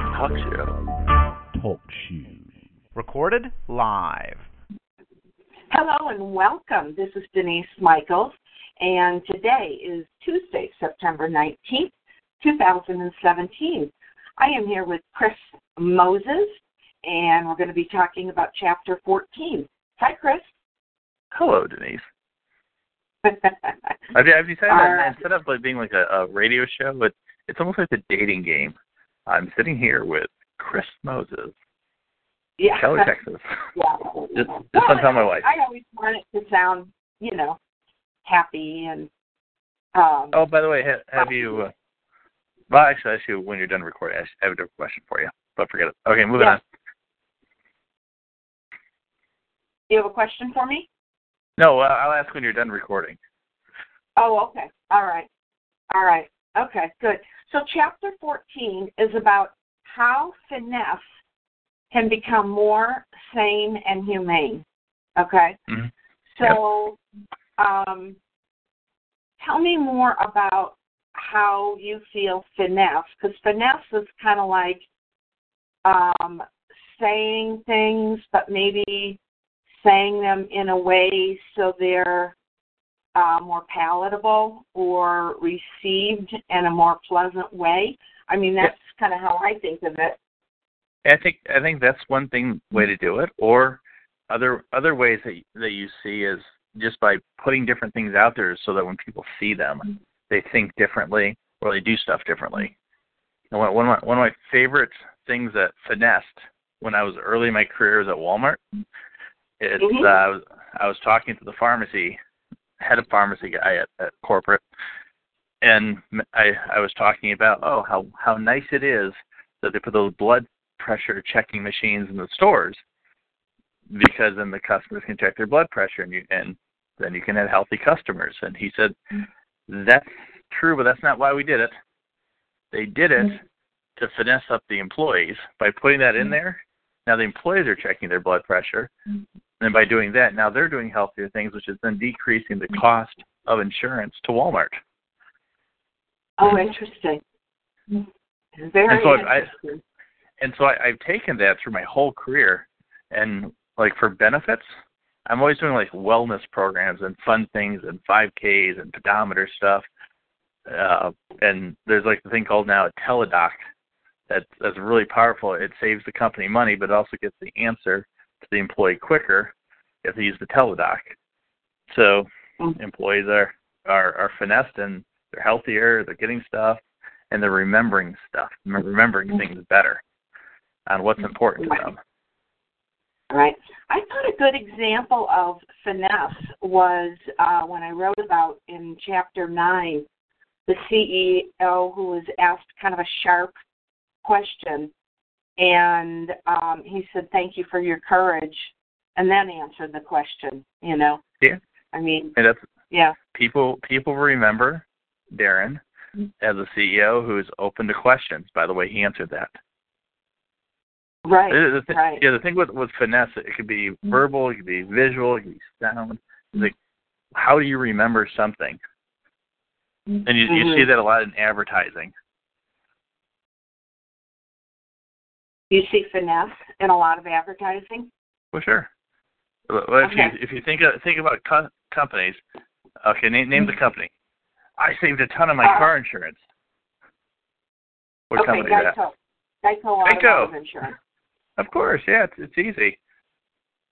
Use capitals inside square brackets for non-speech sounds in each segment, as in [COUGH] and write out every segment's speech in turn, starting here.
Talk Show. Talk Show. Recorded live. Hello and welcome. This is Denise Michaels, and today is Tuesday, September 19th, 2017. I am here with Chris Moses, and we're going to be talking about Chapter 14. Hi, Chris. Hello, Denise. I've, I've decided that right. instead of like being like a, a radio show, it, it's almost like a dating game. I'm sitting here with Chris Moses, yeah. Kelly, Texas. [LAUGHS] Yeah. Just, Well, just tell my wife. I always want it to sound, you know, happy and. Um, Oh, by the way, ha- have you? Uh, well, actually, actually, when you're done recording, I have a different question for you. But forget it. Okay, moving Yeah. on. you have a question for me? No, uh, I'll ask when you're done recording. Oh, okay. All right. All right. Okay, good. So, chapter 14 is about how finesse can become more sane and humane. Okay? Mhm. So, um, tell me more about how you feel finesse, because finesse is kind of like um, saying things, but maybe saying them in a way so they're uh, more palatable or received in a more pleasant way. I mean, that's kind of how I think of it. I think I think that's one thing way to do it. Or other other ways that that you see is just by putting different things out there, so that when people see them, they think differently or they do stuff differently. And one one of my, one of my favorite things that finessed when I was early in my career was at Walmart. It's Mhm. uh, I was I was talking to the pharmacy head of pharmacy guy at, at corporate, and I I was talking about oh how how nice it is that they put those blood pressure checking machines in the stores because then the customers can check their blood pressure and you and then you can have healthy customers. And he said mm-hmm. that's true but that's not why we did it. They did it mm-hmm. to finesse up the employees by putting that in mm-hmm. there. Now the employees are checking their blood pressure and by doing that now they're doing healthier things which is then decreasing the cost of insurance to walmart Oh, interesting. Very And so I- interesting. and so I, I've taken that through my whole career, and like for benefits, I'm always doing like wellness programs and fun things and 5Ks and pedometer stuff. Uh, and there's like the thing called now a Teladoc that's that's really powerful. It saves the company money, but it also gets the answer to the employee quicker if they use the Teladoc. So Mm. employees are are are finessed and they're healthier, they're getting stuff, and they're remembering stuff, rem- remembering things better on what's important to them. Right. I thought a good example of finesse was uh, when I wrote about in chapter nine, the CEO who was asked kind of a sharp question, and um, he said, "Thank you for your courage," and then answered the question. You know. Yeah. I mean, And that's yeah. people people remember Darren mm-hmm. as a CEO who's open to questions. By the way, he answered that. Right. The, right. Yeah, the thing with with finesse, it could be mm-hmm. verbal, it could be visual, it could be sound. Like, how do you remember something? And you you see mm-hmm. that a lot in advertising. You see finesse in a lot of advertising. Well, sure. Well, if you if you think of, think about co- companies, okay, name name the company. I saved a ton on my Uh, car insurance. What okay, company is that? Geico. Geico Geico. Insurance Of course, yeah, it's it's easy.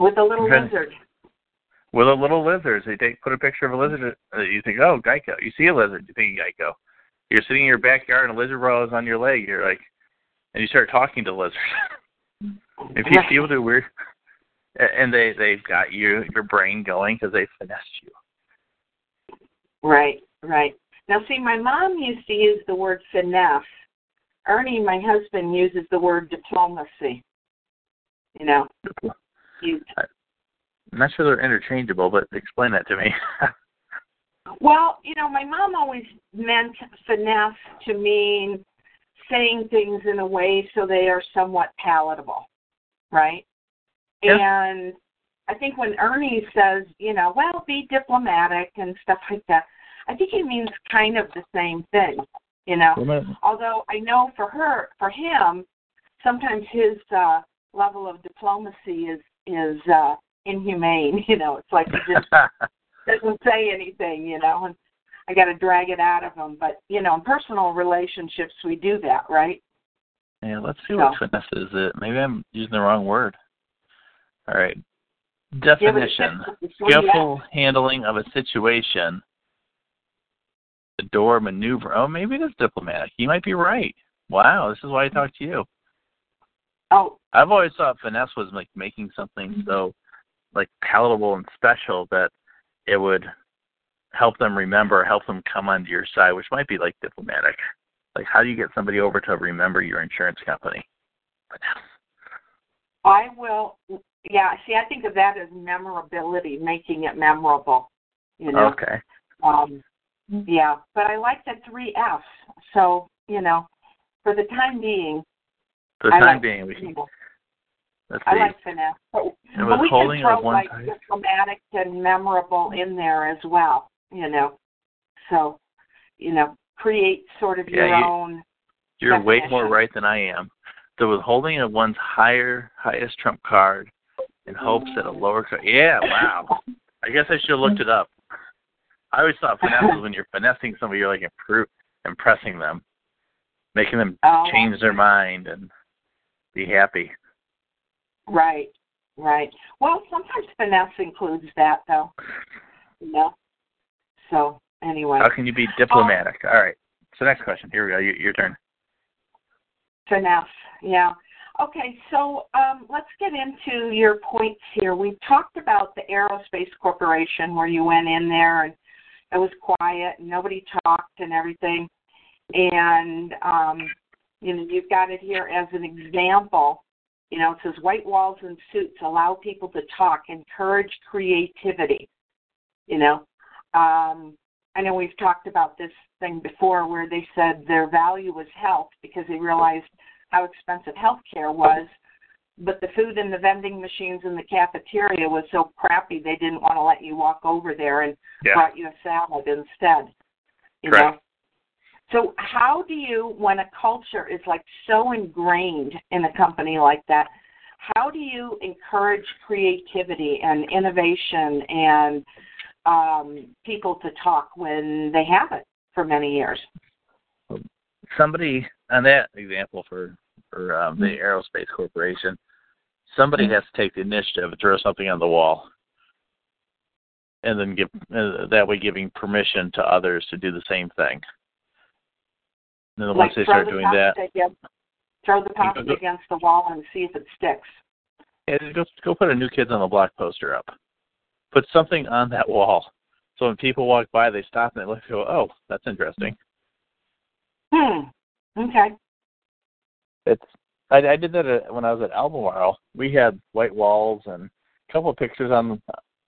with a little Okay. lizard. With a little lizards, they take put a picture of a lizard. Uh, you think, oh, Geico. You see a lizard, you think Geico. You're sitting in your backyard and a lizard rolls on your leg. You're like, and you start talking to lizards. [LAUGHS] if you feel too weird, and they they've got you your brain going because they finessed you. Right, right. Now, see, my mom used to use the word finesse. Ernie, my husband, uses the word diplomacy. You know, you, [LAUGHS] I'm not sure they're interchangeable, but explain that to me. [LAUGHS] well, you know, my mom always meant finesse to mean saying things in a way so they are somewhat palatable, right? And I think when Ernie says, you know, well, be diplomatic and stuff like that, I think he means kind of the same thing, you know. Although I know for her, for him, sometimes his uh, level of diplomacy is is uh, inhumane. [LAUGHS] You know, it's like he just [LAUGHS] doesn't say anything. You know, and I got to drag it out of them. But you know, in personal relationships, we do that, right? Yeah, let's see what finesse is. It maybe I'm using the wrong word. All right. Definition: skillful handling of a situation. The door maneuver. Oh, maybe it is diplomatic. You might be right. Wow, this is why I talked to you. Oh. I've always thought finesse was like making something so like palatable and special that it would help them remember, help them come onto your side, which might be like diplomatic. Like how do you get somebody over to remember your insurance company? I will yeah, see I think of that as memorability, making it memorable. You know. Okay. Um yeah. But I like the three F. So, you know, for the time being For the I time like, being we can Let's I like finesse. But, but we can throw like diplomatic and memorable in there as well, you know. So, you know, create sort of yeah, your you, own. You're definition. way more right than I am. The withholding of one's higher highest trump card in hopes that a mm. lower card. Yeah, wow. [LAUGHS] I guess I should have looked it up. I always thought finesse was when you're finessing somebody, you're like improve, impressing them, making them oh. change their mind and be happy. Right, right. Well, sometimes finesse includes that, though. You know. So anyway. How can you be diplomatic? Um, All right. So next question. Here we go. your turn. Finesse. Yeah. Okay, so um, let's get into your points here. We talked about the Aerospace Corporation where you went in there and it was quiet and nobody talked and everything. And um, you know, you've got it here as an example. You know, it says white walls and suits allow people to talk, encourage creativity. You know, um, I know we've talked about this thing before where they said their value was health because they realized how expensive health care was, but the food in the vending machines in the cafeteria was so crappy they didn't want to let you walk over there and yeah. brought you a salad instead. You Correct. know? So how do you when a culture is like so ingrained in a company like that, how do you encourage creativity and innovation and um, people to talk when they haven't for many years. Somebody on that example for for um, the mm-hmm. aerospace corporation, somebody mm-hmm. has to take the initiative and throw something on the wall, and then give uh, that way giving permission to others to do the same thing. And then like once they start doing that, against, throw the pasta against the wall and see if it sticks. And go go put a new kids on the block poster up put something on that wall. So when people walk by, they stop and they look and go, "Oh, that's interesting." Hmm. Okay. It's I, I did that at, when I was at Albemarle. We had white walls and a couple of pictures on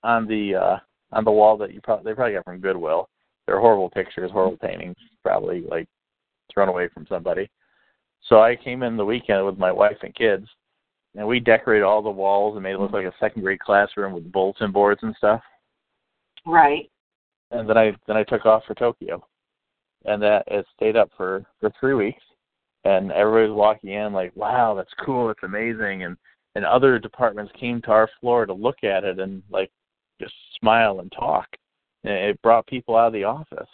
on the uh, on the wall that you probably they probably got from Goodwill. They're horrible pictures, horrible paintings, probably like thrown away from somebody. So I came in the weekend with my wife and kids, and we decorated all the walls and made it look like a second grade classroom with bulletin boards and stuff. Right. And then I then I took off for Tokyo, and that it stayed up for for three weeks, and everybody was walking in like, "Wow, that's cool, that's amazing," and and other departments came to our floor to look at it and like just smile and talk. And it brought people out of the office.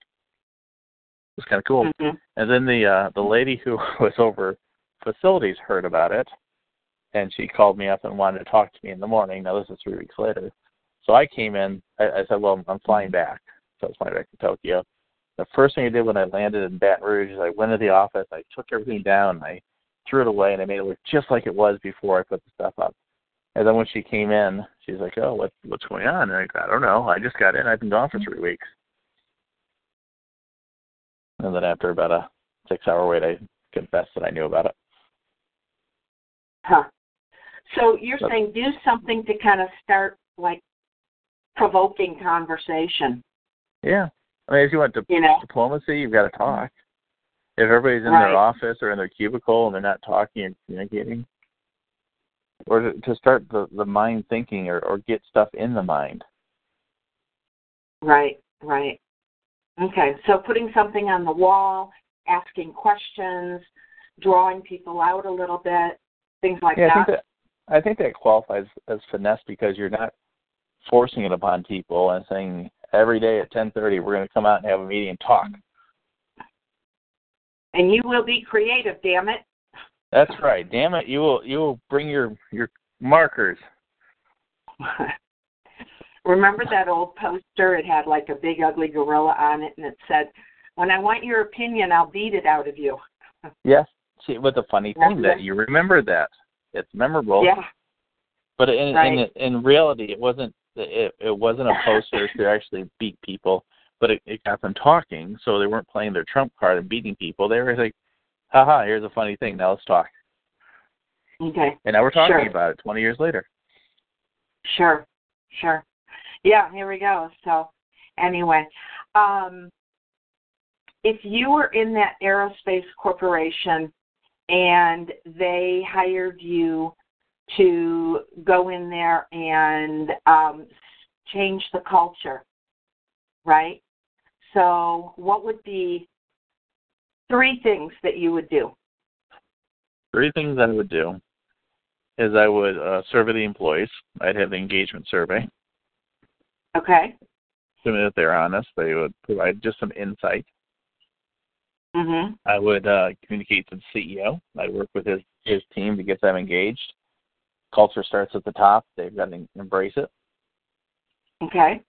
It was kind of cool. Mm-hmm. And then the uh the lady who [LAUGHS] was over facilities heard about it and she called me up and wanted to talk to me in the morning. Now this is three weeks later. So I came in. I, I said, "Well, I'm flying back." So I was flying back to Tokyo. The first thing I did when I landed in Baton Rouge is I went to the office. I took everything down. And I threw it away, and I made it look just like it was before I put the stuff up. And then when she came in, she's like, "Oh, what what's going on?" And I go, "I don't know. I just got in. I've been gone for mm-hmm. three weeks." And then after about a six-hour wait, I confessed that I knew about it. Huh. So you're saying do something to kind of start like provoking conversation. Yeah. I mean, if you want to you know? diplomacy, you've got to talk. If everybody's in right. their office or in their cubicle and they're not talking and communicating, or to, to start the, the mind thinking or, or get stuff in the mind. Right, right. Okay, so putting something on the wall, asking questions, drawing people out a little bit, things like yeah, that. I think that I think that qualifies as finesse because you're not forcing it upon people and saying every day at 10:30 we're going to come out and have a meeting and talk. And you will be creative, damn it. That's right. Damn it, you will you will bring your your markers. [LAUGHS] Remember that old poster? It had like a big ugly gorilla on it, and it said, "When I want your opinion, I'll beat it out of you." Yes. See, but the funny thing that you remember that it's memorable. Yeah. But in Right. in in reality, it wasn't it it wasn't a poster to actually beat people, but it, it got them talking. So they weren't playing their trump card and beating people. They were like, "Haha, here's a funny thing. Now let's talk." Okay. And now we're talking Sure. about it 20 years later. Sure. Sure. Yeah. Here we go. So, anyway, um, if you were in that aerospace corporation and they hired you to go in there and um, change the culture, right? So, what would be three things that you would do? Three things I would do is I would uh, survey the employees. I'd have the engagement survey. Okay. Assuming that they're honest, they would provide just some insight. Mhm. I would uh, communicate to the CEO. I'd work with his his team to get them engaged. Culture starts at the top. They've got to embrace it. Okay.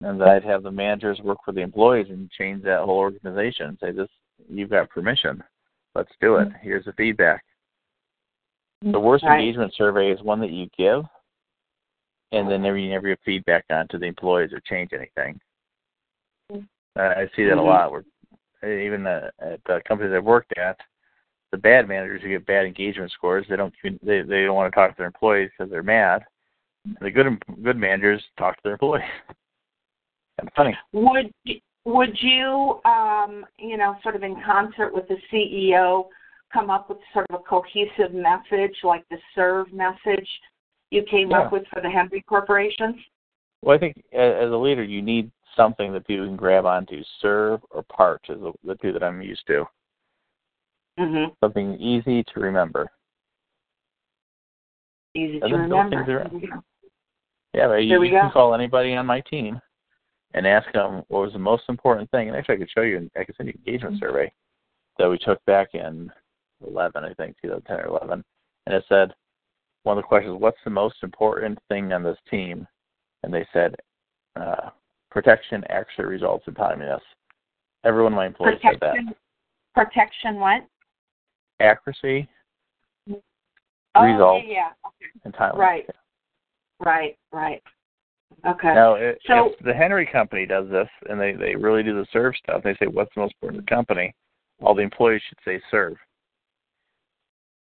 And then I'd have the managers work for the employees and change that whole organization. and Say this, you've got permission. Let's do it. Here's the feedback. The worst Right. engagement survey is one that you give, and then never you never give feedback on to the employees or change anything. Uh, I see that Mhm. a lot. Where even uh, at the companies I've worked at, the bad managers who get bad engagement scores, they don't they they don't want to talk to their employees because they're mad. The good good managers talk to their employees. [LAUGHS] Kind of funny. Would would you, um, you know, sort of in concert with the CEO, come up with sort of a cohesive message, like the serve message you came Yeah. up with for the Henry Corporation? Well, I think as a leader, you need something that people can grab onto. Serve or part is the, two that I'm used to. Mm-hmm. Something easy to remember. Easy to And then those remember. things are- There we go. Yeah, but you, you can call anybody on my team and ask them what was the most important thing. And actually, I could show you. I could send you an engagement survey that we took back in 11, I think, 2010 or 11, and it said one of the questions, "What's the most important thing on this team?" And they said, uh, "Protection actually results in timeliness." Every one of my employees said that. Protection. Protection. What? Accuracy Oh, Results. yeah, yeah. and timeliness. Right. Right. Right. Okay. Now, So- if the Henry Company does this and they they really do the serve stuff, they say, "What's the most important to the company?" All the employees should say serve.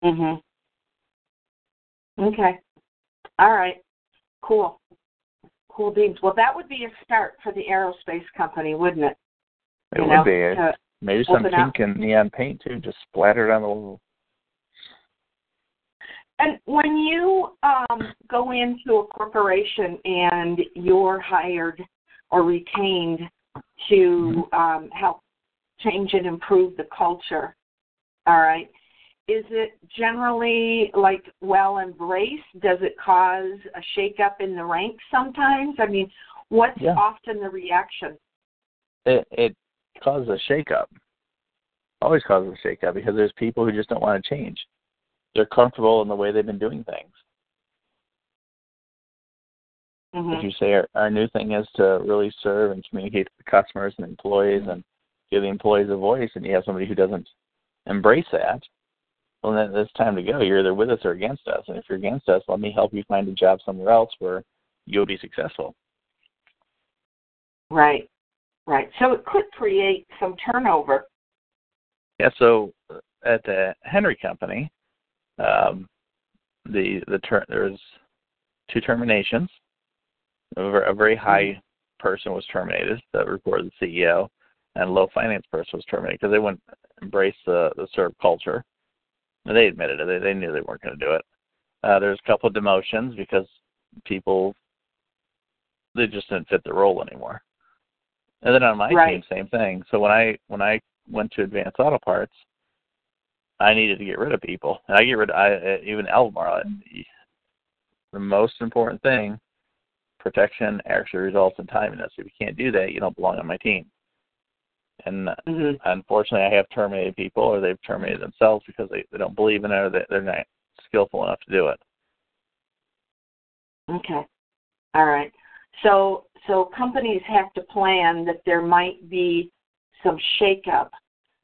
Mhm. Okay. All right. Cool. Cool beans. Well, that would be a start for the aerospace company, wouldn't it? It You would know, be maybe some pink and neon paint too, just splattered on the wall. And when you um, go into a corporation and you're hired or retained to um, help change and improve the culture, all right, is it generally like well embraced? Does it cause a shakeup in the ranks sometimes? I mean, what's Yeah. often the reaction? It it causes a shakeup. Always causes a shakeup because there's people who just don't want to change. They're comfortable in the way they've been doing things. Mhm. If you say our, our new thing is to really serve and communicate to the customers and employees and give the employees a voice, and you have somebody who doesn't embrace that, well, then it's time to go. You're either with us or against us. And if you're against us, let me help you find a job somewhere else where you'll be successful. Right, right. So it could create some turnover. Yeah. So uh, at the Henry Company, um, the the ter- there's two terminations. A, a very high person was terminated that reported the CEO, and a low finance person was terminated because they wouldn't embrace the the serve culture. They admitted it. They, they knew they weren't going to do it. Uh, there's a couple of demotions because people they just didn't fit the role anymore. And then on my Right. team, same thing. So when I when I went to Advanced Auto Parts, I needed to get rid of people, and I get rid. Of, I even Elmar. The most important thing, protection actually results in timeliness. If you can't do that, you don't belong on my team. And mm-hmm. unfortunately, I have terminated people, or they've terminated themselves because they, they don't believe in it, or they, they're not skillful enough to do it. Okay. All right. So so companies have to plan that there might be some shakeup,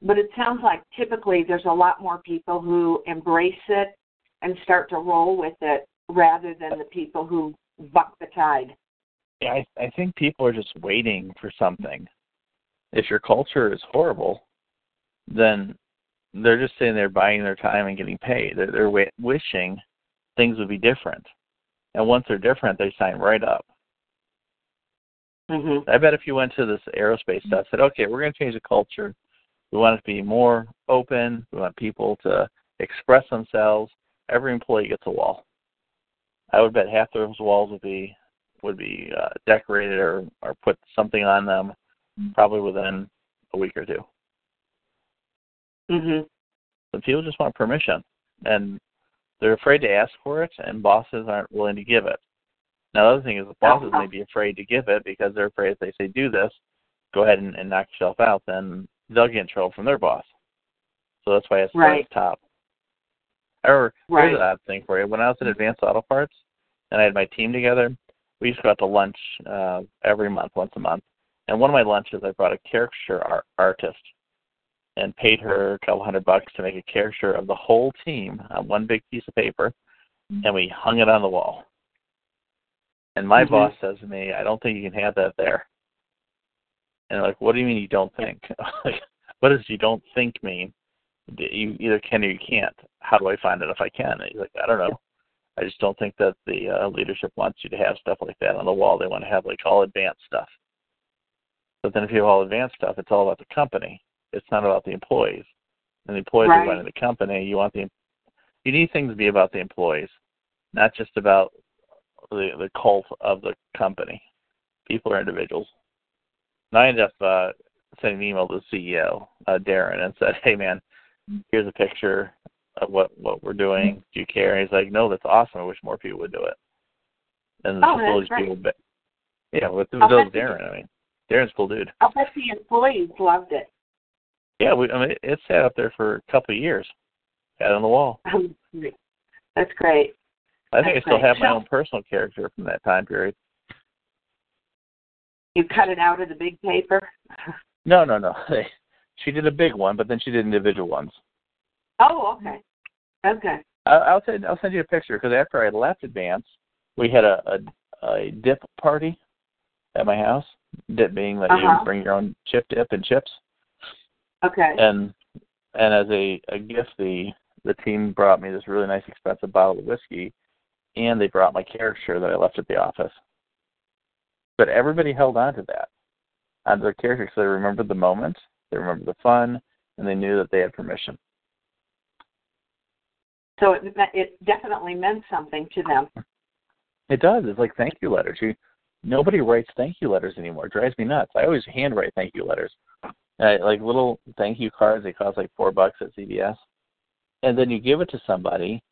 but it sounds like typically there's a lot more people who embrace it and start to roll with it rather than the people who buck the tide. Yeah, I, I think people are just waiting for something. If your culture is horrible, then they're just sitting there buying their time and getting paid. They're, they're w- wishing things would be different, and once they're different, they sign right up. Mm-hmm. I bet if you went to this aerospace stuff, said, okay, we're going to change the culture. We want it to be more open. We want people to express themselves. Every employee gets a wall. I would bet half those walls would be would be uh, decorated or or put something on them, probably within a week or 2 Mhm. But people just want permission, and they're afraid to ask for it, and bosses aren't willing to give it. Now, the other thing is the bosses may be afraid to give it because they're afraid if they say do this, go ahead and, and knock yourself out, then they'll get in trouble from their boss. So that's why it's right. top. Or right. here's an odd thing for you. When I was at Advanced Auto Parts and I had my team together, we used to go out to lunch uh, every month, once a month. And one of my lunches, I brought a caricature art- artist and paid her a couple hundred bucks to make a caricature of the whole team on one big piece of paper, and we hung it on the wall. And my mm-hmm. boss says to me, I don't think you can have that there. And I'm like, what do you mean you don't think? [LAUGHS] what does you don't think mean? You either can or you can't. How do I find it if I can? And he's like, I don't know. I just don't think that the uh, leadership wants you to have stuff like that on the wall. They want to have like all advanced stuff. But then if you have all advanced stuff, it's all about the company. It's not about the employees. And the employees right. are running the company. You want the you need things to be about the employees, not just about the the cult of the company. People are individuals. And I ended up uh, sending an email to the CEO, uh, Darren, and said, "Hey, man, here's a picture of what what we're doing. Do you care?" And he's like, "No, that's awesome. I wish more people would do it." And the oh, facilities that's people, yeah, with oh, those Darren. I mean, Darren's cool dude. I'll bet the employees loved it. Yeah, we, I mean, it sat up there for a couple of years, had on the wall. [LAUGHS] Um, That's great. I think That's I still great. have my So- own personal character from that time period. You cut it out of the big paper. No, no, no. [LAUGHS] They, she did a big one, but then she did individual ones. Oh, okay. Okay. I, I'll send I'll send you a picture because after I left Advance, we had a, a a dip party at my house. Dip being that Uh-huh. you bring your own chip dip and chips, Okay. and and as a a gift, the the team brought me this really nice expensive bottle of whiskey, and they brought my caricature that I left at the office. But everybody held on to that, on their character, because they remembered the moment, they remembered the fun, and they knew that they had permission. So it it definitely meant something to them. It does. It's like thank you letters. You nobody writes thank you letters anymore. It drives me nuts. I always handwrite thank you letters. I, like little thank you cards. They cost like four bucks at CVS, and then you give it to somebody.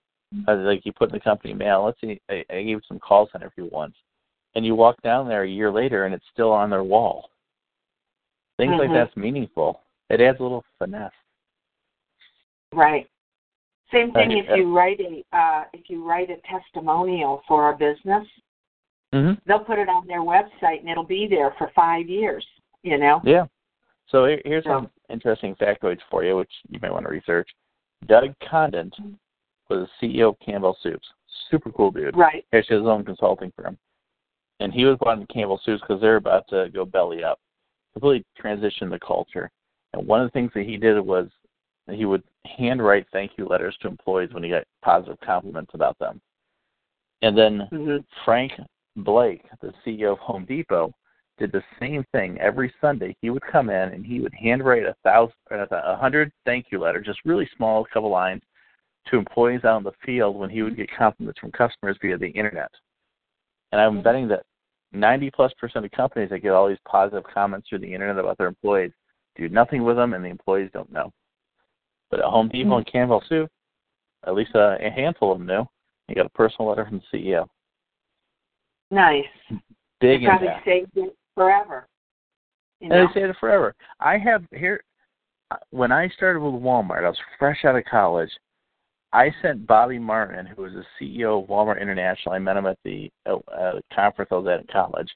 Uh, like you put in the company mail. Let's see. I, I gave some call center people once, and you walk down there a year later, and it's still on their wall. Things like Mhm. that's meaningful. It adds a little finesse. Right. Same thing if you write a uh, if you write a testimonial for a business, Mm-hmm. they'll put it on their website and it'll be there for five years. You know. Yeah. So here's Yeah. some interesting factoids for you, which you may want to research. Doug Conant was the CEO of Campbell Soups. Super cool dude. Right. He has his own consulting firm. And he was bought into Campbell Soups because they're about to go belly up, completely transition the culture. And one of the things that he did was he would handwrite thank you letters to employees when he got positive compliments about them. And then hmm Frank Blake, the CEO of Home Depot, did the same thing every Sunday. He would come in and he would handwrite a thousand, uh, a hundred thank you letters, just really small, couple lines, to employees out in the field when he would get compliments from customers via the internet. And I'm mm-hmm. betting that 90 plus percent of companies that get all these positive comments through the internet about their employees do nothing with them, and the employees don't know. But at Home Depot hmm. and Campbell Soup, at least a, a handful of them knew. You got a personal letter from the CEO. Nice. Big you probably impact. saved it forever. You And they say it forever. I have here when I started with Walmart, I was fresh out of college. I sent Bobby Martin, who was the CEO of Walmart International. I met him at the uh, uh, conference I was at in college.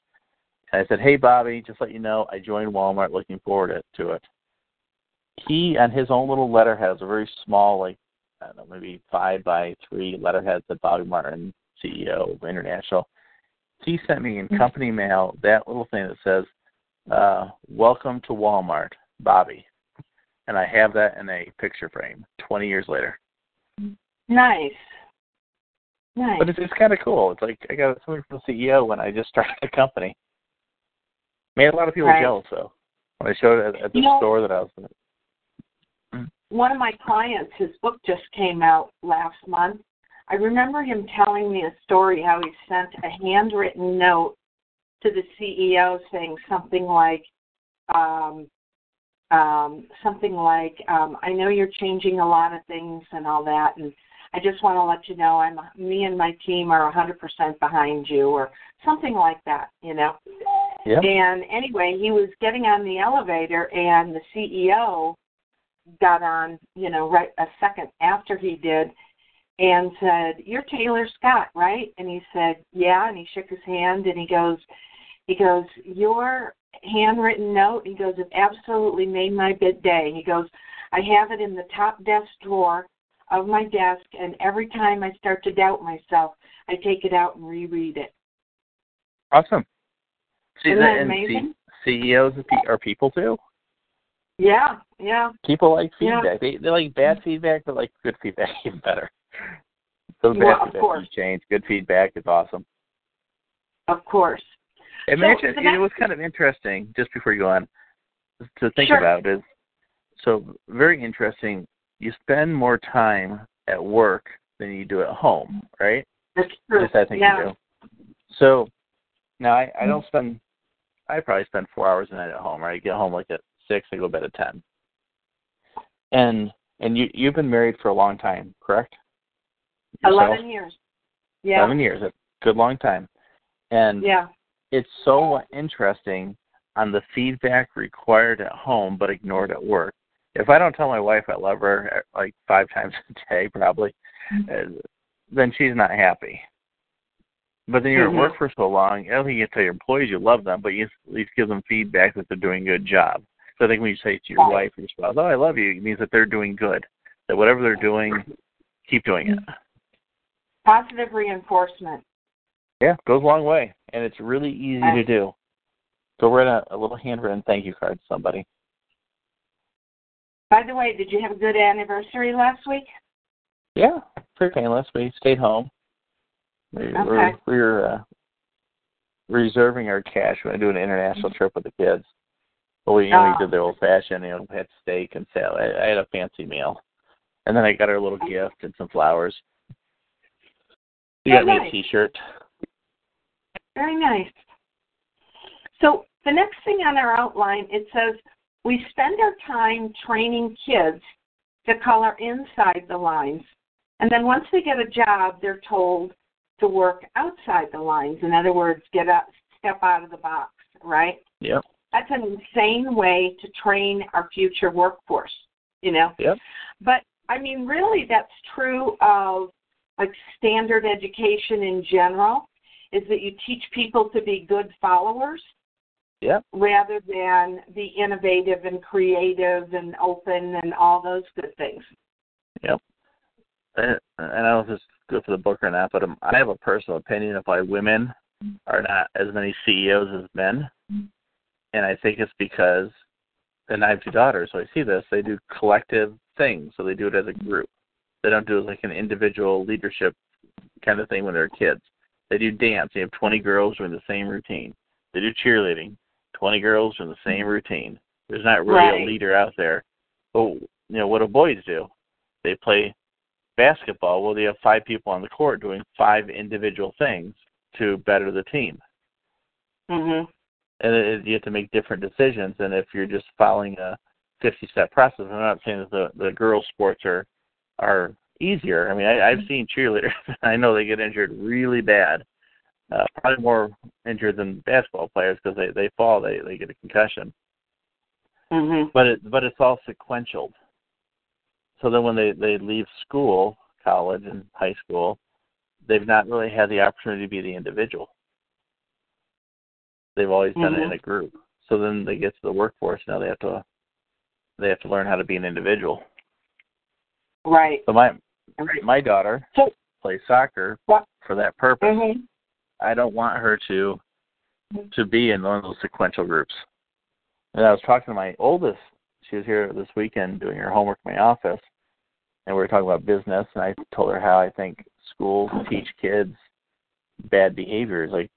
And I said, "Hey, Bobby, just let you know, I joined Walmart. Looking forward to it." He, on his own little letterhead, was a very small, like I don't know, maybe five by three letterhead that Bobby Martin, CEO of International. He sent me in company mail that little thing that says, uh, "Welcome to Walmart, Bobby," and I have that in a picture frame. Twenty years later, Nice. Nice. but it's, it's kind of cool. It's like I got something from the CEO when I just [LAUGHS] started the company. Made a lot of people Right. jealous though when I showed it at, at the You know- store that I was at. one of my clients, his book just came out last month. I remember him telling me a story how he sent a handwritten note to the CEO saying something like, um, um, something like, um, I know you're changing a lot of things and all that, and I just want to let you know I'm me and my team are 100% behind you, or something like that, you know. Yeah. And anyway, he was getting on the elevator, and the CEO got on, you know, right a second after he did, and said, "You're Taylor Scott, right?" And he said, "Yeah." And he shook his hand, and he goes, "He goes, your handwritten note." He goes, "It absolutely made my bid day." He goes, "I have it in the top desk drawer of my desk, and every time I start to doubt myself, I take it out and reread it." Awesome. See, Isn't that and amazing? C- CEOs are people too. Yeah, yeah, People like Yeah. feedback. They they like bad feedback, but like good feedback [LAUGHS] even better. So bad Well, of course. change. Good feedback is awesome. of course. Imagine the it was kind of interesting. Just before you go on, to think Sure. about is so very interesting. You spend more time at work than you do at home, right? That's true. Yes, I think yeah. you do. So now I, I don't mm-hmm. spend. I probably spend four hours a night at home. Right, I get home like at six. I go to bed at ten. And and you you've been married for a long time, correct? Yourself? Eleven years. Yeah. Eleven years. A good long time. And Yeah. it's so interesting on the feedback required at home but ignored at work. If I don't tell my wife I love her uh, like five times a day, probably, uh, then she's not happy. But then you're Mhm. at work for so long, I don't think you tell your employees you love them, but you at least give them feedback that they're doing a good job. So I think when you say to your wife or your spouse, "Oh, I love you," it means that they're doing good. That whatever they're doing, keep doing it. Positive reinforcement. Yeah, goes a long way, and it's really easy to do. Go write a, a little handwritten thank you card to somebody. By the way, did you have a good anniversary last week? Yeah, pretty painless. We stayed home. We Okay. were we were uh, reserving our cash. We're gonna do an international trip with the kids. But we, you know, Ah. we did the old fashioned, you know, we had steak and salad. I, I had a fancy meal, and then I got her a little gift and some flowers. Oh, got me nice. a T-shirt. Very nice. So the next thing on our outline, it says we spend our time training kids to color inside the lines. And then once they get a job, they're told to work outside the lines. In other words, get up, step out of the box, right? Yep. That's an insane way to train our future workforce, you know? Yep. But I mean, really, that's true of like standard education in general, is that you teach people to be good followers Yep. rather than be innovative and creative and open and all those good things. Yep. And and I don't know if it's good for the book or not, but um, I have a personal opinion of why women are not as many CEOs as men. And I think it's because, and I have two daughters, so I see this, they do collective things. So they do it as a group. They don't do like an individual leadership kind of thing when they're kids. They do dance. You have 20 girls doing the same routine. They do cheerleading. 20 girls doing the same routine. There's not really Right. a leader out there. But, you know, what do boys do? They play basketball. Well, they have five people on the court doing five individual things to better the team. Mhm. And it, you have to make different decisions than if you're just following a 50 step process. I'm not saying that the the girls sports are are easier. I mean, I, I've seen cheerleaders. [LAUGHS] I know they get injured really bad. Uh, probably more injured than basketball players because they they fall, they they get a concussion. Mm-hmm. But it but it's all sequential. So then when they they leave school, college and high school, they've not really had the opportunity to be the individual. They've always done Mm-hmm. it in a group. So then they get to the workforce now they have to they have to learn how to be an individual. Right. So my Right. my daughter So- plays soccer for that purpose. Mm-hmm. I don't want her to to be in one of those sequential groups. And I was talking to my oldest. She was here this weekend doing her homework in my office, and we were talking about business. And I told her how I think schools teach kids bad behaviors. Like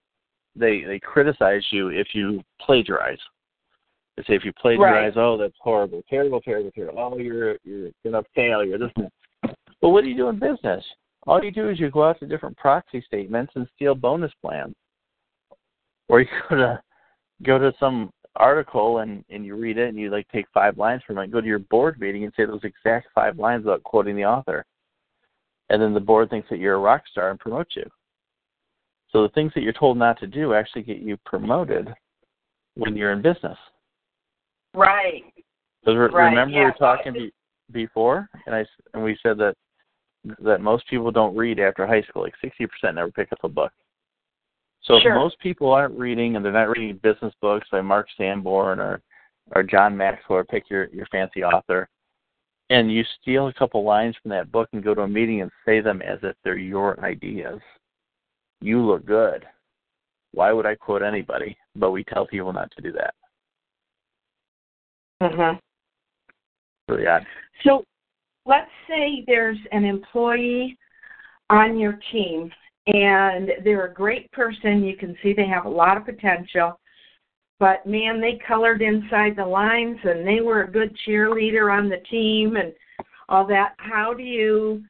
they they criticize you if you plagiarize. They say if you plagiarize, oh that's horrible, terrible, terrible, terrible. Oh you're you're gonna fail. You're this. But what do you do in business? All you do is you go out to different proxy statements and steal bonus plans or you go to go to some article and and you read it and you like take five lines from it go to your board meeting and say those exact five lines without quoting the author and then the board thinks that you're a rock star and promotes you so the things that you're told not to do actually get you promoted when you're in business Right. because Right, remember we were talking be, before and i and we said that that most people don't read after high school like 60% never pick up a book so Sure. if most people aren't reading and they're not reading business books by Mark Sanborn or or John Maxwell or pick your your fancy author, and you steal a couple lines from that book and go to a meeting and say them as if they're your ideas, you look good. Why would I quote anybody? But we tell people not to do that. Mm-hmm. Really odd. So let's say there's an employee on your team and they're a great person. You can see they have a lot of potential. But man, they colored inside the lines and they were a good cheerleader on the team and all that. How do you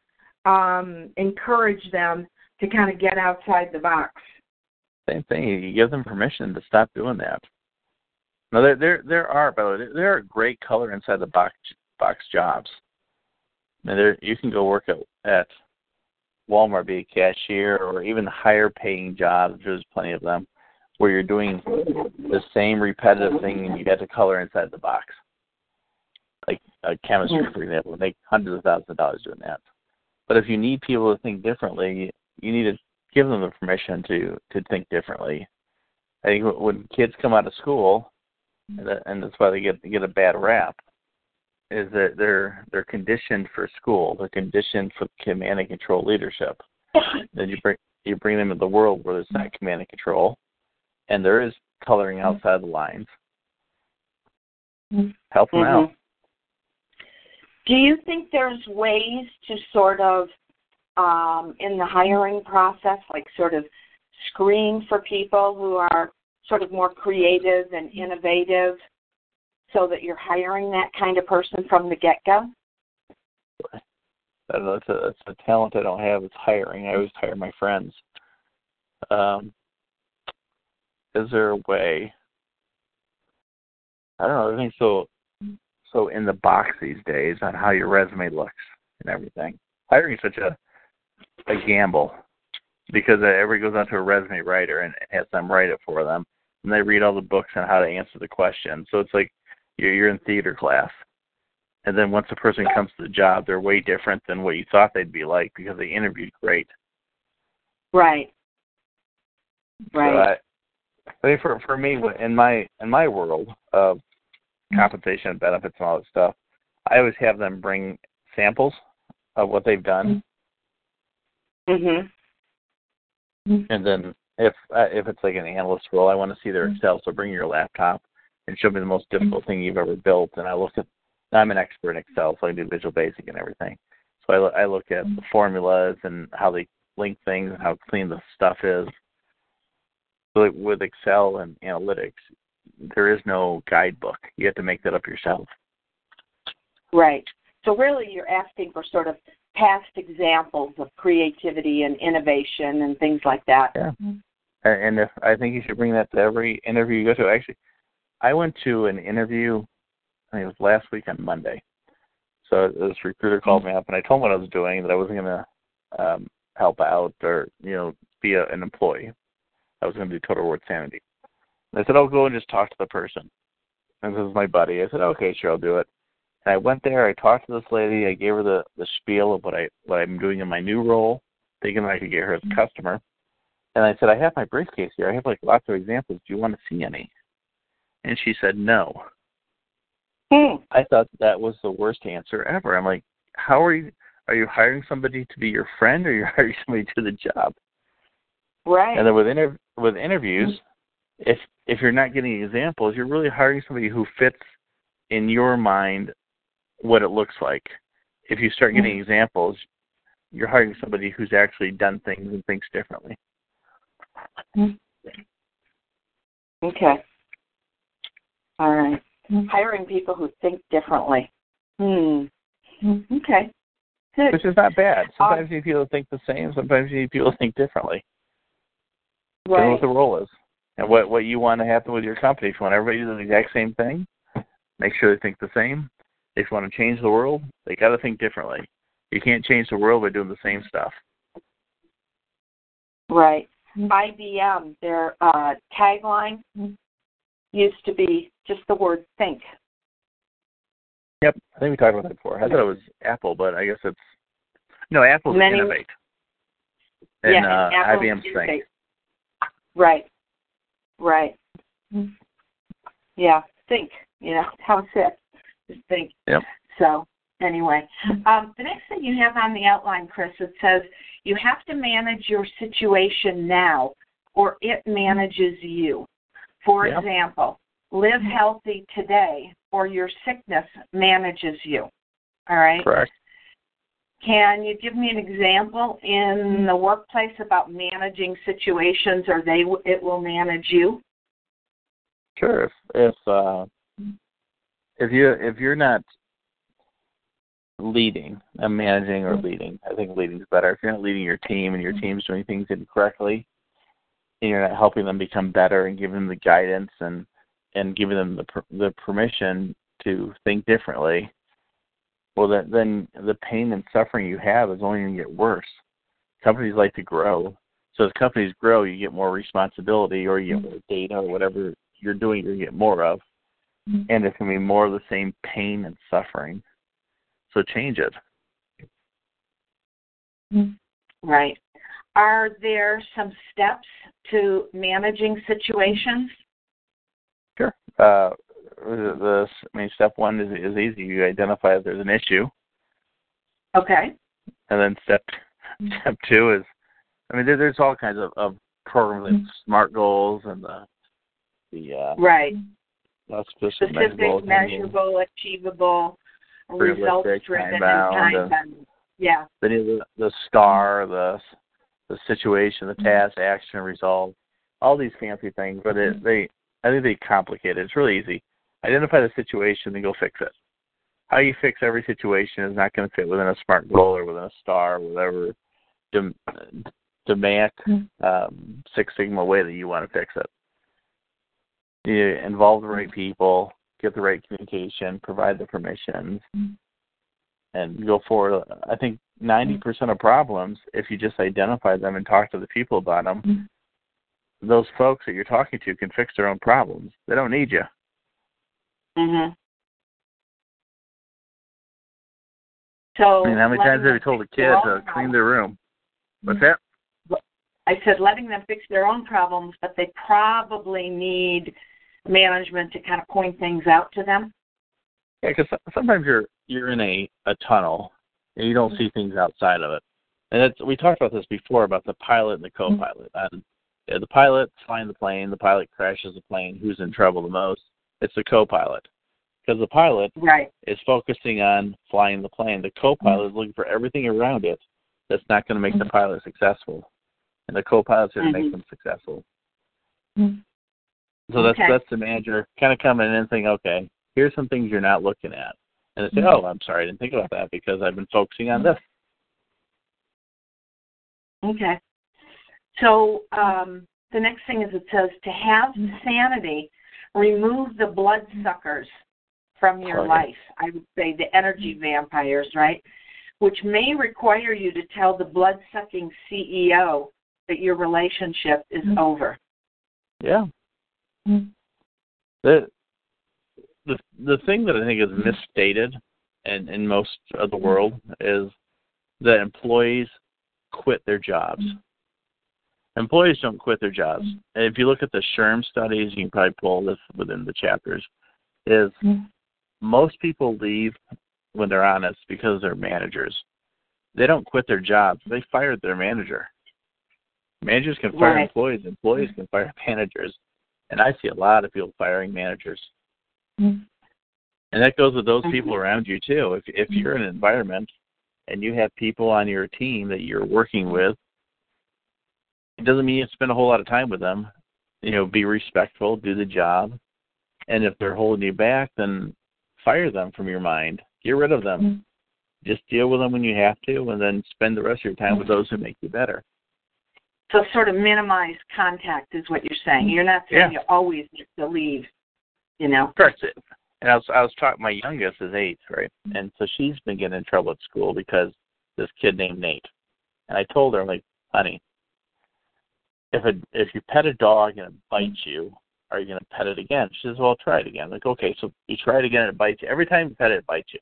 um, encourage them to kind of get outside the box? Same thing. You give them permission to stop doing that. No, there there there are by the way there are great color inside the box box jobs. And there you can go work at at Walmart, be a cashier, or even higher paying jobs. There's plenty of them where you're doing the same repetitive thing and you get to color inside the box. Like uh, chemistry, for example, would make hundreds of thousands of dollars doing that. But if you need people to think differently, you need to give them the permission to to think differently. I think when kids come out of school, and, that, and that's why they get get a bad rap, is that they're they're conditioned for school. They're conditioned for command and control leadership. then you bring you bring them into the world where there's not command and control, and there is coloring outside the lines. Help them out. Mhm. Do you think there's ways to sort of, um, in the hiring process, like sort of screen for people who are sort of more creative and innovative so that you're hiring that kind of person from the get go? I. It's a it's a talent I don't have. It's hiring. I always hire my friends. Um, is there a way? I don't know. Everything's so so in the box these days on how your resume looks and everything. Hiring is such a a gamble because everybody goes onto a resume writer and has them write it for them, and they read all the books on how to answer the question. So it's like you're you're in theater class and then once the person comes to the job, they're way different than what you thought they'd be like because they interviewed great. Right. So Right. I, I think for for me in my in my world of compensation and benefits and all that stuff, I always have them bring samples of what they've done, mhm. and then if uh, if it's like an analyst role, I want to see their mm-hmm. Excel. So bring your laptop and show me the most mm-hmm. difficult thing you've ever built, and I look at. I'm an expert in Excel, so I do Visual Basic and everything. So I, I look at mm-hmm. the formulas and how they link things and how clean the stuff is. So like with Excel and analytics, there is no guidebook. You have to make that up yourself. Right. So really you're asking for sort of past examples of creativity and innovation and things like that. Yeah. And and if I think you should bring that to every interview you go to. Actually, I went to an interview I think it was last week on Monday. So this recruiter called me up, and I told him what I was doing, that I wasn't going to um, help out or you know be a, an employee. I was going to do total reward sanity. And I said, "I'll go and just talk to the person." And this is my buddy. I said, "Okay, sure, I'll do it." And I went there. I talked to this lady. I gave her the the spiel of what I what I'm doing in my new role, thinking I could get her as a customer. And I said, "I have my briefcase here. I have like lots of examples. Do you want to see any?" And she said, "No." Hmm. I thought that was the worst answer ever. I'm like, "How are you? Are you hiring somebody to be your friend, or you're [LAUGHS] hiring somebody to the job?" Right. And then with inter- with interviews, if if you're not getting examples, you're really hiring somebody who fits in your mind what it looks like. If you start getting hmm. examples, you're hiring somebody who's actually done things and thinks differently. Hmm. Okay. All right. Hmm. Hiring people who think differently. Hmm. Okay. Good. Which is not bad. Sometimes you need people to think the same. Sometimes you need people to think differently. That's Right. what the role is, and what what you want to happen with your company. If you want everybody to do the exact same thing, make sure they think the same. If you want to change the world, they got to think differently. You can't change the world by doing the same stuff. Right. IBM, their uh, tagline used to be just the word think. Yep, I think we talked about that before. I thought it was Apple, but I guess it's no Apple's Many- innovate, and yeah, uh, and Apple IBM's Innovate. think. Right. Right. Yeah, think. You know, [LAUGHS] how's it? Just think. Yep. So anyway, um, the next thing you have on the outline, Chris, it says you have to manage your situation now, or it manages you. For Yep. example, live healthy today, or your sickness manages you. All right. Correct. Can you give me an example in the workplace about managing situations, or they it will manage you? Sure. If if uh, if you if you're not leading, and managing or mm-hmm. leading, I think leading is better. If you're not leading your team and your mm-hmm. team's doing things incorrectly, and you're not helping them become better and giving them the guidance and and giving them the per- the permission to think differently, well then then the pain and suffering you have is only going to get worse. Companies like to grow, so as companies grow, you get more responsibility, or you get mm-hmm. more data, or whatever you're doing, you get more of, and it's going to be more of the same pain and suffering. So change it. Right. Are there some steps to managing situations? Sure. Uh, the, I mean, step one is is easy. You identify if there's an issue, Okay. and then step step two is, I mean, there, there's all kinds of, of programs like SMART goals and the the uh, Right. Auspicious Specific, measurable, measurable, achievable, results driven, and time-bound, time. Yeah. Then you have the the star, the the situation, the mm-hmm. task, action, result, all these fancy things. But it, mm-hmm. they, I think they complicate it. It's really easy. Identify the situation, then go fix it. How you fix every situation is not going to fit within a smart goal or within a star, or whatever dem- uh, demand mm-hmm. um, Six Sigma way that you want to fix it. You involve the right people, get the right communication, provide the permissions, mm-hmm. and go forward. I think 90% of problems, if you just identify them and talk to the people about them, mm-hmm. those folks that you're talking to can fix their own problems. They don't need you. Mhm. So I mean, how many times have you told a kid to clean their room? Mm-hmm. What's that? I said letting them fix their own problems, but they probably need management to kind of point things out to them. Yeah, because sometimes you're you're in a a tunnel and you don't mm-hmm. see things outside of it. And it's, we talked about this before about the pilot and the mm-hmm. co-pilot. And yeah, the pilot's flying the plane, the pilot crashes the plane. Who's in trouble the most? It's the co-pilot, because the pilot Right. is focusing on flying the plane. The co-pilot mm-hmm. is looking for everything around it that's not going to make the pilot successful, and the co-pilot's going to make Mhm. them successful. So that's Okay. that's the manager kind of coming in and saying, okay, here's some things you're not looking at, and they say, Mm-hmm. oh, I'm sorry, I didn't think about that because I've been focusing on this. Okay. So um, the next thing is it says to have sanity, remove the bloodsuckers from your life. I would say the energy vampires, right? Which may require you to tell the blood sucking CEO that your relationship is Mm-hmm. over. Yeah. The the the thing that I think is misstated in in most of the world is that employees quit their jobs. Employees don't quit their jobs. And if you look at the SHRM studies, you can probably pull this within the chapters, is most people leave when they're honest because they're managers. They don't quit their jobs. They fired their manager. Managers can fire Right. employees. Employees can fire [LAUGHS] managers. And I see a lot of people firing managers. Mm-hmm. And that goes with those people mm-hmm. around you too. If if mm-hmm. you're in an environment and you have people on your team that you're working with, it doesn't mean you spend a whole lot of time with them. You know, be respectful, do the job. And if they're holding you back, then fire them from your mind. Get rid of them. Just deal with them when you have to and then spend the rest of your time with those who make you better. So sort of minimize contact is what you're saying. You're not saying Yeah. you always get to leave, you know. Correct. And I was I was talking. My youngest is eight, right? And so she's been getting in trouble at school because this kid named Nate. And I told her, I'm like, honey, if a if you pet a dog and it bites you, are you going to pet it again? She says, well, I'll try it again. I'm like, okay, so you try it again and it bites you. Every time you pet it, it bites you.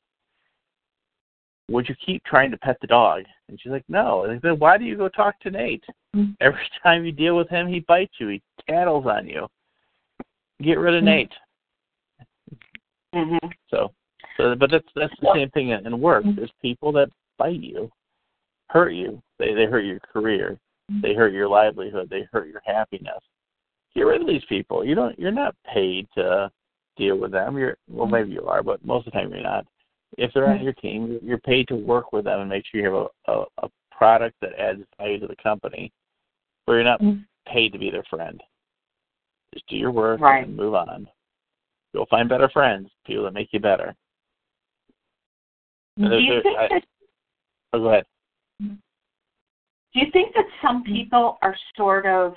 Would you keep trying to pet the dog? And she's like, no. And I said, why do you go talk to Nate? Mm-hmm. Every [LAUGHS] time you deal with him, he bites you. He tattles on you. Get rid of mm-hmm. Nate. Mhm. So, so but that's that's the same thing in in work. Mm-hmm. There's people that bite you, hurt you. They they hurt your career. They hurt your livelihood. They hurt your happiness. Get rid of these people. You don't. You're not paid to deal with them. You're well, maybe you are, but most of the time you're not. If they're on your team, you're- paid to work with them and make sure you have a a, a product that adds value to the company. But you're not mm-hmm. paid to be their friend. Just do your work Right. and move on. You'll find better friends, people that make you better. Do you think I- that oh, go ahead. Mm-hmm. do you think that some mm-hmm. people are sort of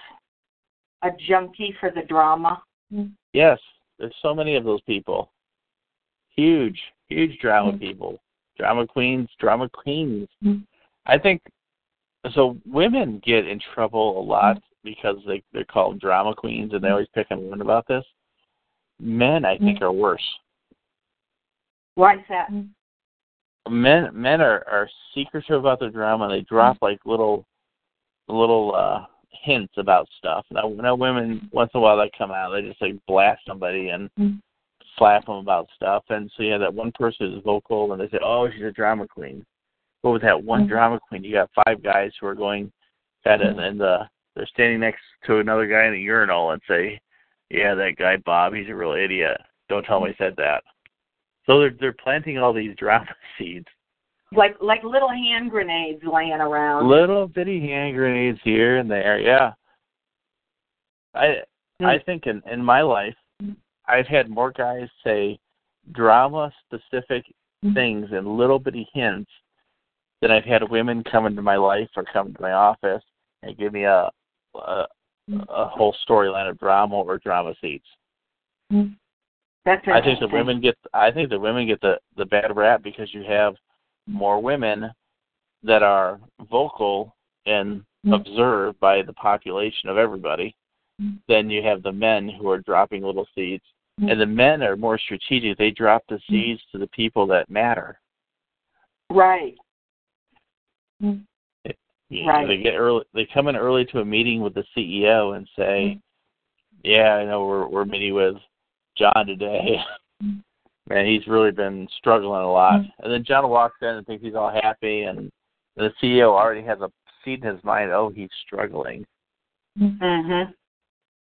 a junkie for the drama? Yes, there's so many of those people. Huge, huge drama Mm-hmm. people, drama queens, drama queens. Mhm. I think so. Women get in trouble a lot because they they're called drama queens, and they always pick on women about this. Men, I think, are worse. Why is that? Men men are are secretive about their drama. They drop like little little uh hints about stuff. Now, now women once in a while they come out, they just like blast somebody and slap them about stuff. And so you have that one person who's vocal, and they say, "Oh, she's a drama queen." But with that one mm-hmm. drama queen, you got five guys who are going at it, mm-hmm. and the they're standing next to another guy in a urinal and say, "Yeah, that guy Bob, he's a real idiot. Don't tell him I said that." So they're they're planting all these [LAUGHS] drama seeds. Like like little hand grenades laying around. Little bitty hand grenades here and there, yeah. I I mm. think in in my life, I've had more guys say drama specific mm-hmm. things and little bitty hints than I've had women come into my life or come to my office and give me a a, mm-hmm. a whole storyline of drama or drama seeds. Mm-hmm. That's I think the women get I think the women get the the bad rap because you have more women that are vocal and observed by the population of everybody than you have the men who are dropping little seeds. Mm-hmm. And the men are more strategic. They drop the mm-hmm. seeds to the people that matter. Right. Mm-hmm. You know, Right. They get early. They come in early to a meeting with the CEO and say, "Yeah, I know we're we're meeting with John today. [LAUGHS] Man, he's really been struggling a lot." And then John walks in and thinks he's all happy, and the CEO already has a seed in his mind. Oh, he's struggling, Mhm.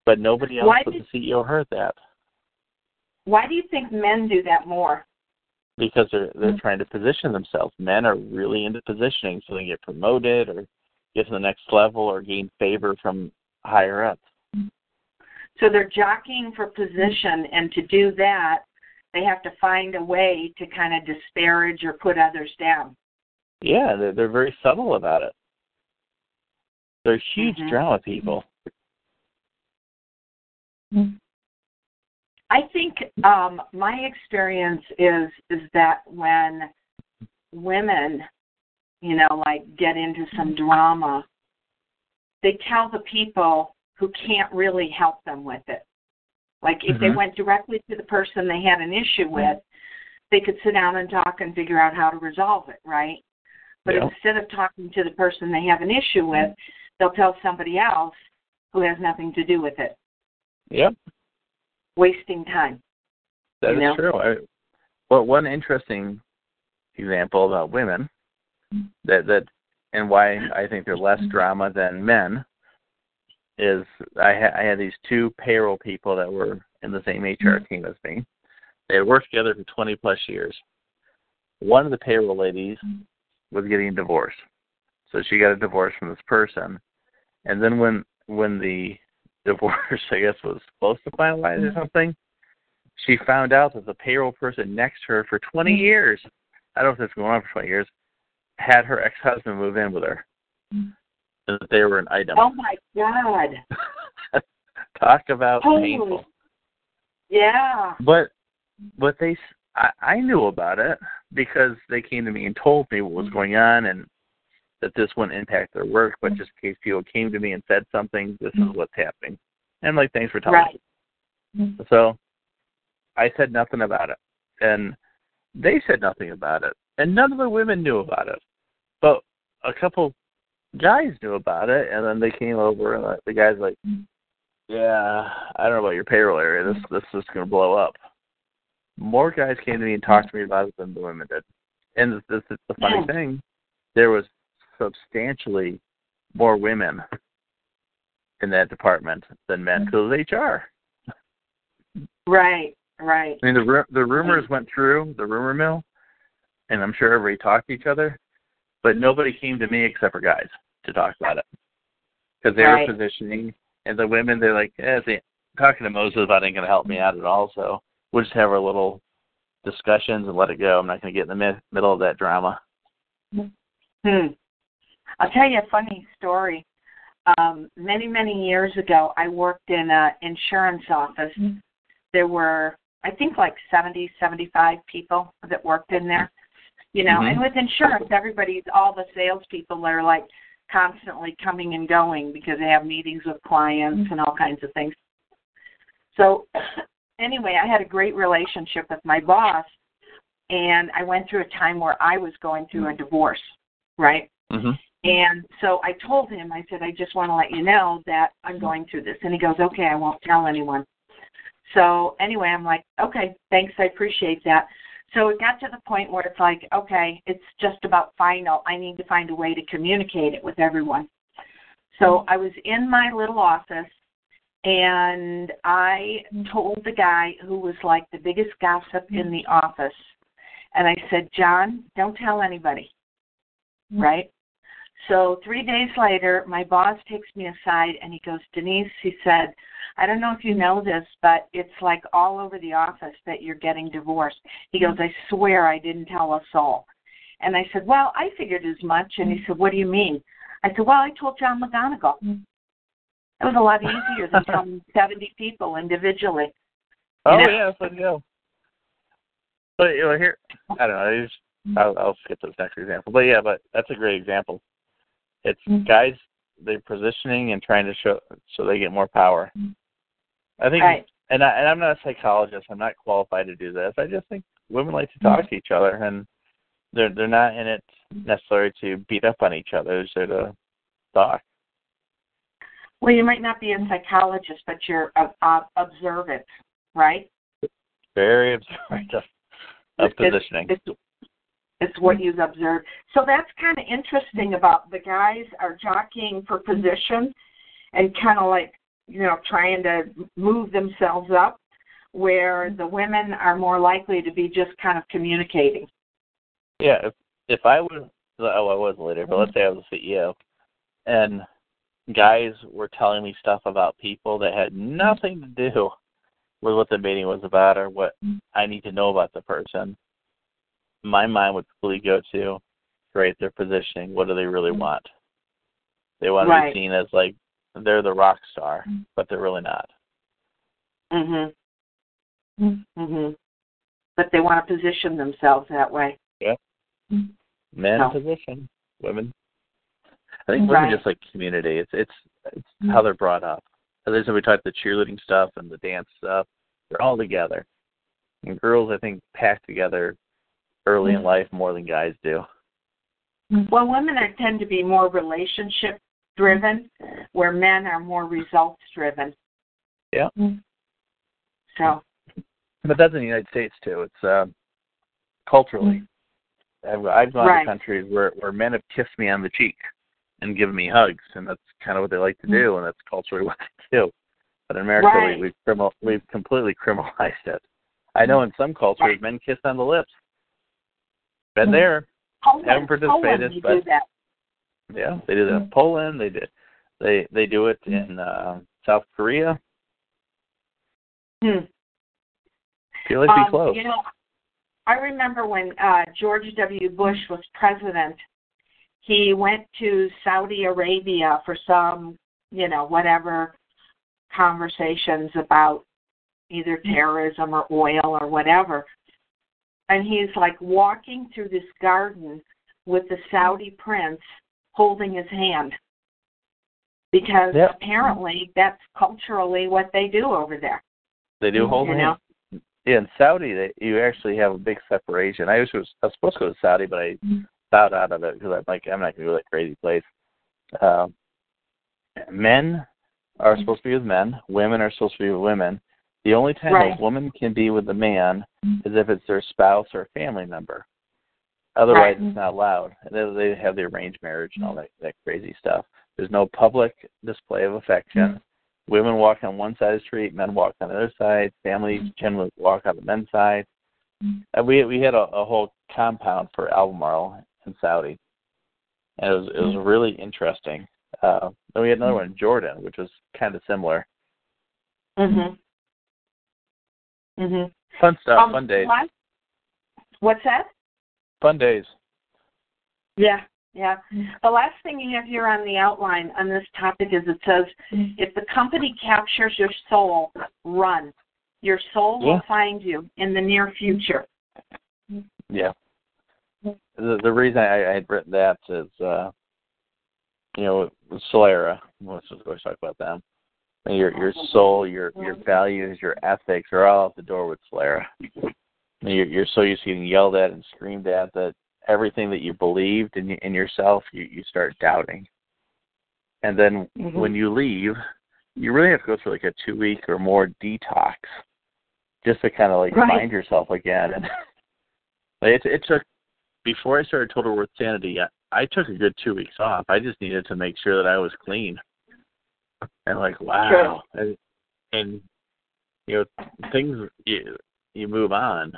but nobody else Why but did- the CEO heard that Why do you think men do that more? because they're they're mm. trying to position themselves. Men are really into positioning, so they get promoted or get to the next level or gain favor from higher up. Mm. So they're jockeying for position, and to do that, they have to find a way to kind of disparage or put others down. Yeah, they're they're very subtle about it. They're huge Mhm. drama people. I I think um, my experience is is that when women, you know, like get into some drama, they tell the people who can't really help them with it. Like if mm-hmm. they went directly to the person they had an issue with, they could sit down and talk and figure out how to resolve it, right? But yeah. instead of talking to the person they have an issue with, they'll tell somebody else who has nothing to do with it. Yep. Wasting time. That is know? true. I, well, one interesting example about women mm-hmm. that that and why [LAUGHS] I think they're less mm-hmm. drama than men is I, ha- I had these two payroll people that were in the same HR mm-hmm. team as me. They had worked together for 20 plus years. One of the payroll ladies was getting divorced, so she got a divorce from this person. And then when when the divorce, [LAUGHS] I guess, was supposed to finalize or mm-hmm. something, she found out that the payroll person next to her for 20 mm. years, I don't know if that's going on for 20 years, had her ex-husband move in with her. And that they were an item. Oh my God! [LAUGHS] Talk about painful. Yeah. But but they I, I knew about it because they came to me and told me what was going on and that this wouldn't impact their work, but mm-hmm. just in case people came to me and said something, this is mm-hmm. what's happening. And I'm like, thanks for telling right. me. So I said nothing about it. And they said nothing about it. And none of the women knew about it. But a couple guys knew about it and then they came over and the guy's like, Yeah, I don't know about your payroll area. This this is gonna blow up. More guys came to me and talked to me about it than the women did. And the, the, the funny yeah. thing, there was substantially more women in that department than men because of HR. Right, right. I mean, the the rumors went through the rumor mill, and I'm sure everybody talked to each other, but nobody came to me except for guys to talk about it because they right. were positioning, and the women they're like, eh, they, talking to Moses about it ain't gonna help me out at all, so we'll just have our little discussions and let it go. I'm not gonna get in the mi- middle of that drama. Hmm. I'll tell you a funny story. Um, many, many years ago, I worked in an insurance office. Mm-hmm. There were, I think, like 70, 75 people that worked in there. You know, mm-hmm. and with insurance, everybody's all the salespeople are like constantly coming and going because they have meetings with clients mm-hmm. and all kinds of things. So, [CLEARS THROAT] anyway, I had a great relationship with my boss, and I went through a time where I was going through a mm-hmm. divorce, right? Mm-hmm. And so I told him, I said, I just want to let you know that I'm going through this. And he goes, okay, I won't tell anyone. So anyway, I'm like, okay, thanks, I appreciate that. So it got to the point where it's like, okay, it's just about final. I need to find a way to communicate it with everyone. So mm-hmm. I was in my little office and I mm-hmm. told the guy who was like the biggest gossip in mm-hmm. the office, and I said, John, don't tell anybody. Right? So three days later, my boss takes me aside and he goes, Denise, he said, I don't know if you know this, but it's like all over the office that you're getting divorced. He goes, I swear I didn't tell a soul. And I said, Well, I figured as much. And he said, What do you mean? I said, Well, I told John McGonigal. Mm. It was a lot easier than [LAUGHS] telling 70 people individually. Oh, know? yeah, but yeah. But you know, here, I don't know. I just, mm. I'll, I'll skip this next example. But yeah, but that's a great example. It's mm-hmm. guys they're positioning and trying to show so they get more power. I think, right. and I and I'm not a psychologist. I'm not qualified to do this. I just think women like to talk mm-hmm. to each other, and they're they're not in it necessarily to beat up on each other. They're to talk. Well, you might not be a psychologist, but you're uh, uh, observant, right? Very observant of, of positioning. It's, it's what mm-hmm. you've observed. So that's kind of interesting mm-hmm. about the guys are jockeying for position and kind of like, you know, trying to move themselves up, where mm-hmm. the women are more likely to be just kind of communicating. Yeah, if if I was, oh, I was a leader, but let's say I was a CEO, and guys were telling me stuff about people that had nothing to do with what the meeting was about or what I need to know about the person my mind would completely go to great their positioning what do they really mm-hmm. want they want right. to be seen as like they're the rock star mm-hmm. but they're really not mhm hmm But they want to position themselves that way. Yep. Men No. position, women. I think women Right. just like community. It's it's it's Mhm. how they're brought up. As I said, we talked the cheerleading stuff and the dance stuff. They're all together. And girls, I think, pack together early in Mhm. life more than guys do. Well, women are, tend to be more relationship driven, where men are more results driven. Yeah. So, But that's in the United States too. It's uh, culturally. I've, I've gone Right. to countries where where men have kissed me on the cheek and given me hugs, and that's kind of what they like to do, and that's culturally [LAUGHS] what they do. But in America, Right. we, we've criminal, we've completely criminalized it. I know in some cultures, Right. men kiss on the lips. Been there, Poland, Haven't participated, Poland, but- do that. yeah. They do that in Poland. They did. They they do it in uh, South Korea. Hmm. Feel like be Um, close. You know, I remember when uh, George W. Bush was president, he went to Saudi Arabia for some, you know, whatever conversations about either terrorism or oil or whatever. And he's like walking through this garden with the Saudi prince holding his hand. Because Yep. apparently that's culturally what they do over there. They do hold you hands. know? Yeah, in Saudi, they, you actually have a big separation. I was I was supposed to go to Saudi, but I bowed out of it because I'm like I'm not going to go to that crazy place. Um, men are supposed to be with men. Women are supposed to be with women. The only time Right. a woman can be with a man mm-hmm. is if it's their spouse or family member. Otherwise, Right. it's not allowed. And they have the arranged marriage and all mm-hmm. that that crazy stuff. There's no public display of affection. Mm-hmm. Women walk on one side of the street, men walk on the other side. Families generally walk on the men's side. And we we had a, a whole compound for Albemarle in Saudi, and it was it was really interesting. Uh, then we had another one in Jordan, which was kind of similar. Mhm. Mhm. Fun stuff, Um, fun days, last- what's that? fun days. Yeah, yeah. The last thing you have here on the outline on this topic is it says, if the company captures your soul, run. Your soul will find you in the near future. Yeah. The the reason I, I had written that is, uh, you know, Solera. Let's just always talk about them. And Your your soul, your your values, your ethics are all out the door with. And You're you're so used to getting yelled at and screamed at that everything that you believed in in yourself, you you start doubting. And then Mhm. when you leave, you really have to go through like a two week or more detox, just to kind of like Right. find yourself again. [LAUGHS] And it it took before I started Total Worth Sanity, I, I took a good two weeks off. I just needed to make sure that I was clean. And like, wow, and, and you know, things you you move on,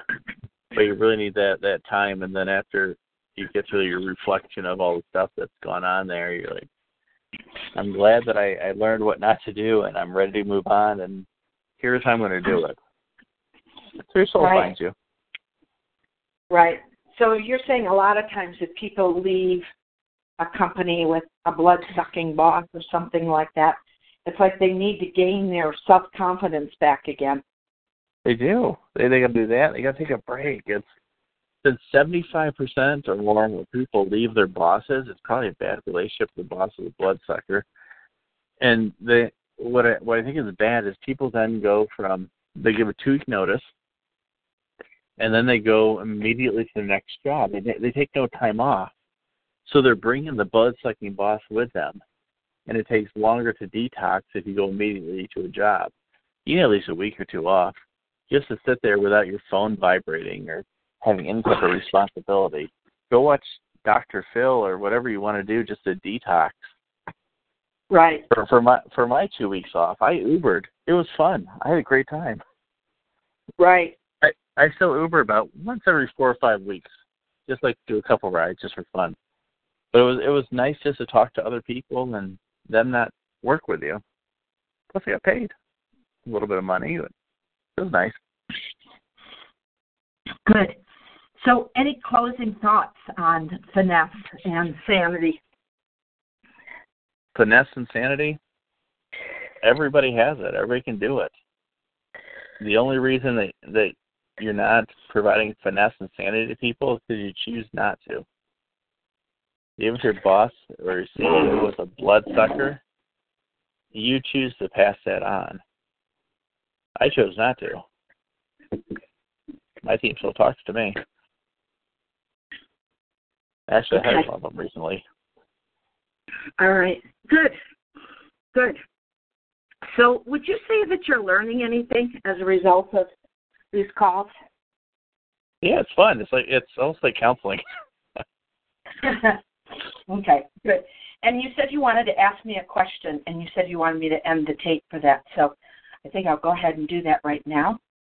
but you really need that that time. And then after you get through your reflection of all the stuff that's gone on there, you're like, I'm glad that I, I learned what not to do, and I'm ready to move on. And here's how I'm going to do it. So your soul Right. finds you. Right. So you're saying a lot of times if people leave a company with a blood sucking boss or something like that, it's like they need to gain their self confidence back again. They do. They they got to do that. They got to take a break. It's since seventy five percent or more of people leave their bosses, it's probably a bad relationship with the boss of the bloodsucker. And they what I what I think is bad is people then go from they give a two week notice, and then they go immediately to the next job. They they take no time off, so they're bringing the blood sucking boss with them, and it takes longer to detox if you go immediately to a job. You need at least a week or two off just to sit there without your phone vibrating or having any type of responsibility. Go watch Dr. Phil or whatever you want to do just to detox. Right. For, for my for my two weeks off, I Ubered. It was fun. I had a great time. Right. I I still Uber about once every four or five weeks, just like do a couple rides just for fun. But it was it was nice just to talk to other people and them that work with you. Plus, I got paid a little bit of money. But it was nice. Good. So, any closing thoughts on finesse and sanity? finesse and sanity, everybody has it. Everybody can do it. the only reason that that you're not providing finesse and sanity to people is because you choose not to. Even if your boss or your CEO was a bloodsucker, you choose to pass that on. I chose not to. My team still talks to me. Actually, I had one of them recently. All right. Good. Good. So, would you say that you're learning anything as a result of these calls? Yeah, it's fun. It's like it's almost like counseling. [LAUGHS] okay, good. And you said you wanted to ask me a question, and you said you wanted me to end the tape for that. So, I think I'll go ahead and do that right now.